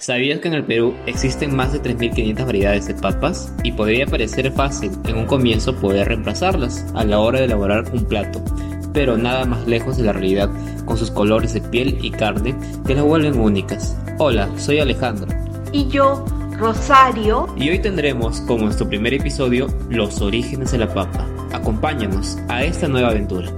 ¿Sabías que en el Perú existen más de 3.500 variedades de papas? Y podría parecer fácil en un comienzo poder reemplazarlas a la hora de elaborar un plato, pero nada más lejos de la realidad, con sus colores de piel y carne que las vuelven únicas. Hola, soy Alejandro. Y yo, Rosario. Y hoy tendremos como nuestro primer episodio los orígenes de la papa. Acompáñanos a esta nueva aventura.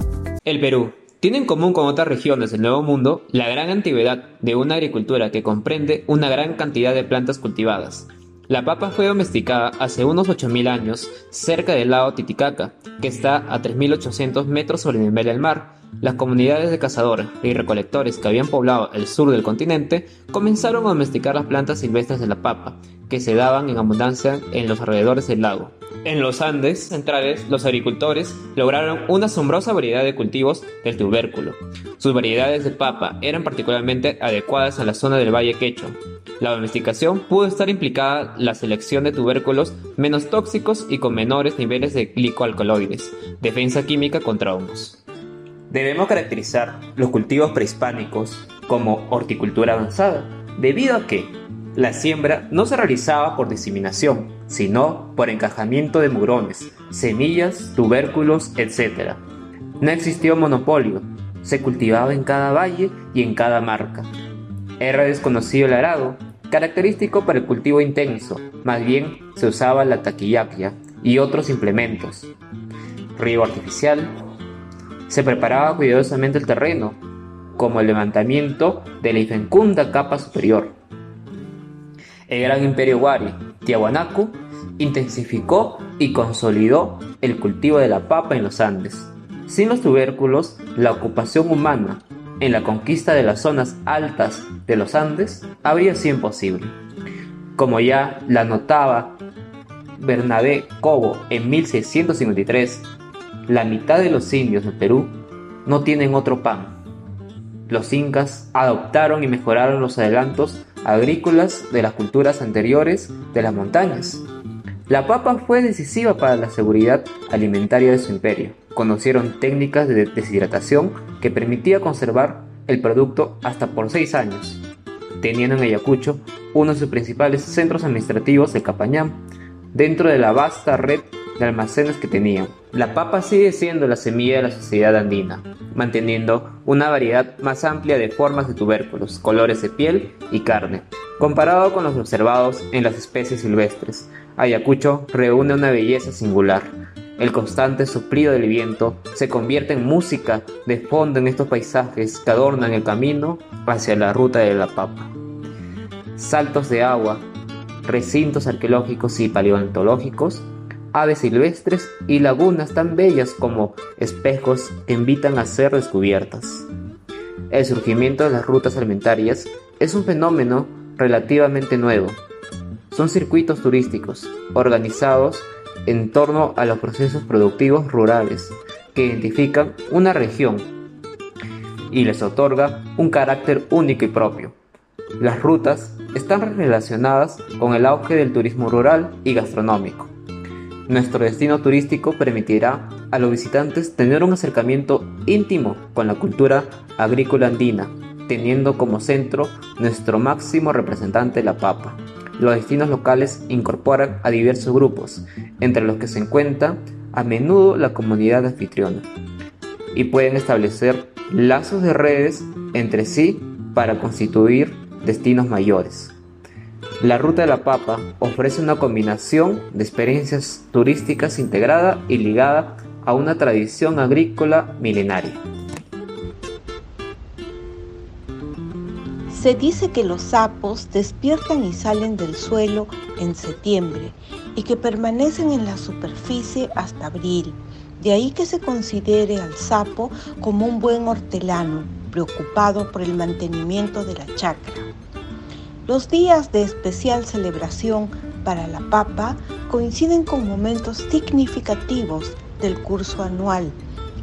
El Perú, tiene en común con otras regiones del Nuevo Mundo la gran antigüedad de una agricultura que comprende una gran cantidad de plantas cultivadas. La papa fue domesticada hace unos 8.000 años cerca del lago Titicaca, que está a 3.800 metros sobre el nivel del mar. Las comunidades de cazadores y recolectores que habían poblado el sur del continente comenzaron a domesticar las plantas silvestres de la papa, que se daban en abundancia en los alrededores del lago. En los Andes centrales, los agricultores lograron una asombrosa variedad de cultivos del tubérculo. Sus variedades de papa eran particularmente adecuadas a la zona del Valle Quecho. La domesticación pudo estar implicada la selección de tubérculos menos tóxicos y con menores niveles de glicoalcaloides, defensa química contra hongos. Debemos caracterizar los cultivos prehispánicos como horticultura avanzada, debido a que la siembra no se realizaba por diseminación, sino por encajamiento de murones, semillas, tubérculos, etc. No existió monopolio, se cultivaba en cada valle y en cada marca. Era desconocido el arado, característico para el cultivo intenso, más bien se usaba la taquillaquia y otros implementos. Río artificial. Se preparaba cuidadosamente el terreno, como el levantamiento de la infecunda capa superior el gran imperio Wari, Tiahuanacu, intensificó y consolidó el cultivo de la papa en los Andes. Sin los tubérculos, la ocupación humana en la conquista de las zonas altas de los Andes habría sido imposible. Como ya la notaba Bernabé Cobo en 1653, la mitad de los indios del Perú no tienen otro pan. Los incas adoptaron y mejoraron los adelantos agrícolas de las culturas anteriores de las montañas. La papa fue decisiva para la seguridad alimentaria de su imperio. Conocieron técnicas de deshidratación que permitía conservar el producto hasta por seis años. Teniendo en Ayacucho uno de sus principales centros administrativos de Capañán, dentro de la vasta red de almacenes que tenían. La papa sigue siendo la semilla de la sociedad andina, manteniendo una variedad más amplia de formas de tubérculos, colores de piel y carne. Comparado con los observados en las especies silvestres, Ayacucho reúne una belleza singular. El constante soplido del viento se convierte en música de fondo en estos paisajes que adornan el camino hacia la ruta de la papa. Saltos de agua, recintos arqueológicos y paleontológicos aves silvestres y lagunas tan bellas como espejos que invitan a ser descubiertas. El surgimiento de las rutas alimentarias es un fenómeno relativamente nuevo. Son circuitos turísticos organizados en torno a los procesos productivos rurales que identifican una región y les otorga un carácter único y propio. Las rutas están relacionadas con el auge del turismo rural y gastronómico nuestro destino turístico permitirá a los visitantes tener un acercamiento íntimo con la cultura agrícola andina, teniendo como centro nuestro máximo representante, la papa. Los destinos locales incorporan a diversos grupos, entre los que se encuentra a menudo la comunidad anfitriona, y pueden establecer lazos de redes entre sí para constituir destinos mayores. La Ruta de la Papa ofrece una combinación de experiencias turísticas integrada y ligada a una tradición agrícola milenaria. Se dice que los sapos despiertan y salen del suelo en septiembre y que permanecen en la superficie hasta abril. De ahí que se considere al sapo como un buen hortelano, preocupado por el mantenimiento de la chacra. Los días de especial celebración para la papa coinciden con momentos significativos del curso anual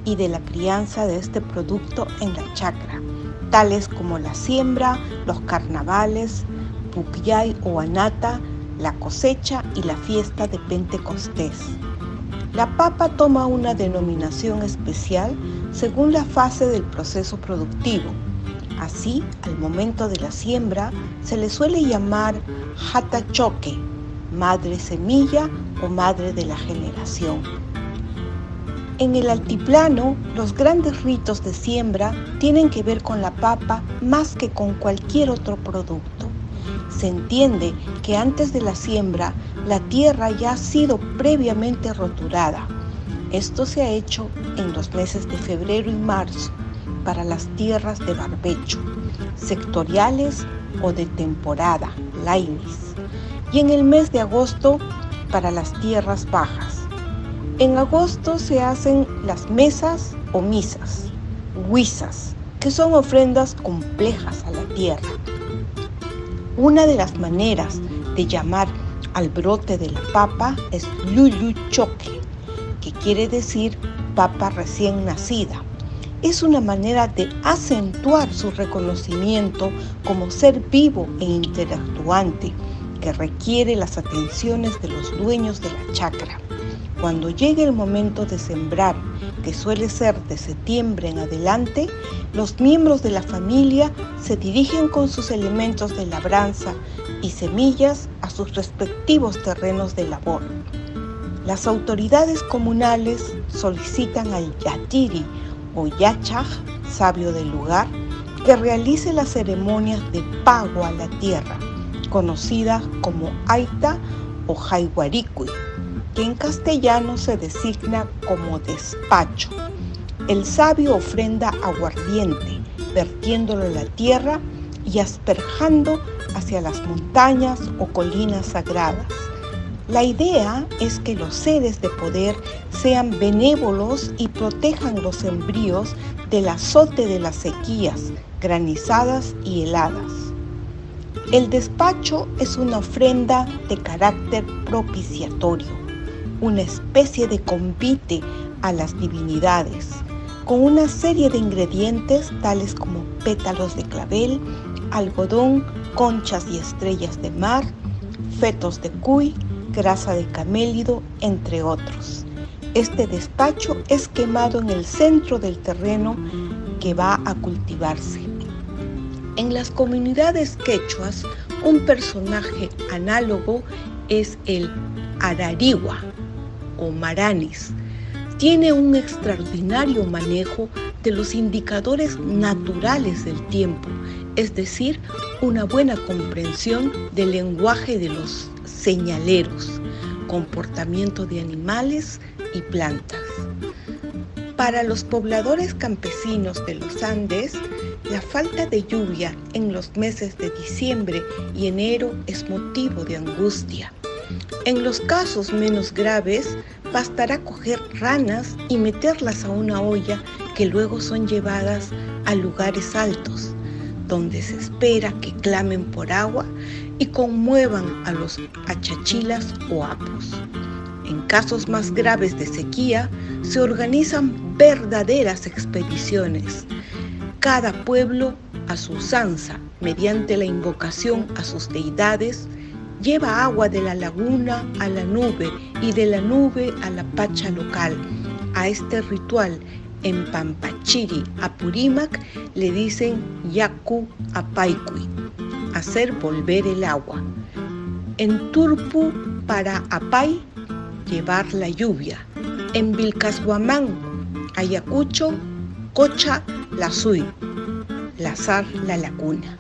y de la crianza de este producto en la chacra, tales como la siembra, los carnavales, Pukyay o Anata, la cosecha y la fiesta de Pentecostés. La papa toma una denominación especial según la fase del proceso productivo Así, al momento de la siembra, se le suele llamar hatachoque, madre semilla o madre de la generación. En el altiplano, los grandes ritos de siembra tienen que ver con la papa más que con cualquier otro producto. Se entiende que antes de la siembra, la tierra ya ha sido previamente roturada. Esto se ha hecho en los meses de febrero y marzo para las tierras de barbecho, sectoriales o de temporada, lainis, y en el mes de agosto para las tierras bajas. En agosto se hacen las mesas o misas, huizas, que son ofrendas complejas a la tierra. Una de las maneras de llamar al brote de la papa es lulu choque, que quiere decir papa recién nacida es una manera de acentuar su reconocimiento como ser vivo e interactuante que requiere las atenciones de los dueños de la chacra. Cuando llegue el momento de sembrar, que suele ser de septiembre en adelante, los miembros de la familia se dirigen con sus elementos de labranza y semillas a sus respectivos terrenos de labor. Las autoridades comunales solicitan al yatiri o Yachaj, sabio del lugar, que realice las ceremonias de pago a la tierra, conocidas como Aita o Jaiwaricui, que en castellano se designa como despacho. El sabio ofrenda aguardiente, vertiéndolo en la tierra y asperjando hacia las montañas o colinas sagradas la idea es que los seres de poder sean benévolos y protejan los embrios del azote de las sequías, granizadas y heladas. El despacho es una ofrenda de carácter propiciatorio, una especie de convite a las divinidades, con una serie de ingredientes tales como pétalos de clavel, algodón, conchas y estrellas de mar, fetos de cuy, grasa de camélido, entre otros. Este despacho es quemado en el centro del terreno que va a cultivarse. En las comunidades quechuas, un personaje análogo es el Ararigua o Maranis. Tiene un extraordinario manejo de los indicadores naturales del tiempo, es decir, una buena comprensión del lenguaje de los señaleros, comportamiento de animales y plantas. Para los pobladores campesinos de los Andes, la falta de lluvia en los meses de diciembre y enero es motivo de angustia. En los casos menos graves, bastará coger ranas y meterlas a una olla que luego son llevadas a lugares altos, donde se espera que clamen por agua y conmuevan a los achachilas o apos. En casos más graves de sequía, se organizan verdaderas expediciones. Cada pueblo, a su usanza, mediante la invocación a sus deidades, lleva agua de la laguna a la nube y de la nube a la pacha local. A este ritual en Pampachiri, Apurímac, le dicen Yaku Apaikui hacer volver el agua. En Turpu, para Apay, llevar la lluvia. En Vilcashuamán, Ayacucho, Cocha, la Sui, Lazar, la Lacuna.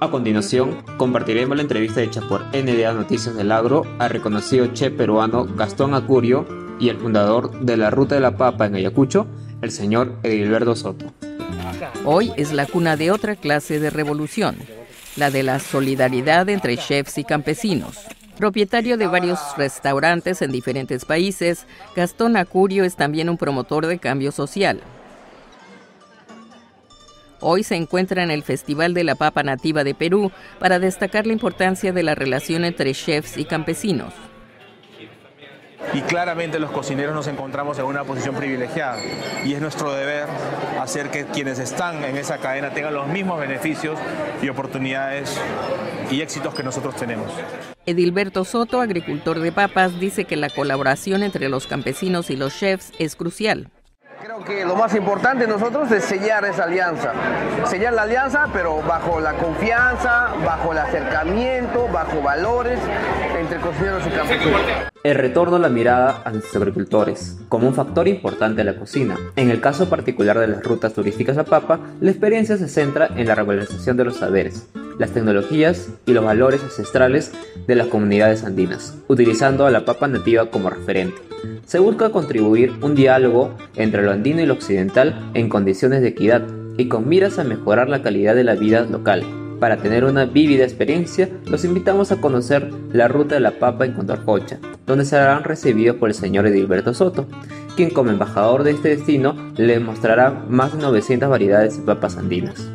A continuación, compartiremos la entrevista hecha por NDA Noticias del Agro al reconocido chef peruano Gastón Acurio y el fundador de la Ruta de la Papa en Ayacucho, el señor Edilberto Soto. Hoy es la cuna de otra clase de revolución, la de la solidaridad entre chefs y campesinos. Propietario de varios restaurantes en diferentes países, Gastón Acurio es también un promotor de cambio social. Hoy se encuentra en el Festival de la Papa Nativa de Perú para destacar la importancia de la relación entre chefs y campesinos y claramente los cocineros nos encontramos en una posición privilegiada y es nuestro deber hacer que quienes están en esa cadena tengan los mismos beneficios y oportunidades y éxitos que nosotros tenemos. Edilberto Soto, agricultor de papas, dice que la colaboración entre los campesinos y los chefs es crucial. Creo que lo más importante nosotros es sellar esa alianza. Sellar la alianza, pero bajo la confianza, bajo el acercamiento, bajo valores entre cocineros y campesinos. El retorno a la mirada a nuestros agricultores, como un factor importante de la cocina. En el caso particular de las rutas turísticas a Papa, la experiencia se centra en la regularización de los saberes, las tecnologías y los valores ancestrales de las comunidades andinas, utilizando a la papa nativa como referente. Se busca contribuir un diálogo entre lo andino y lo occidental en condiciones de equidad y con miras a mejorar la calidad de la vida local. Para tener una vívida experiencia, los invitamos a conocer la ruta de la papa en Condorcocha, donde serán recibidos por el señor Edilberto Soto, quien como embajador de este destino le mostrará más de 900 variedades de papas andinas.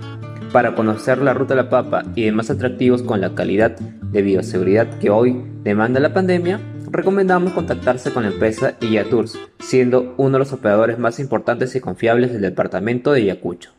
Para conocer la ruta de la papa y demás atractivos con la calidad de bioseguridad que hoy demanda la pandemia, recomendamos contactarse con la empresa IA Tours, siendo uno de los operadores más importantes y confiables del departamento de Ayacucho.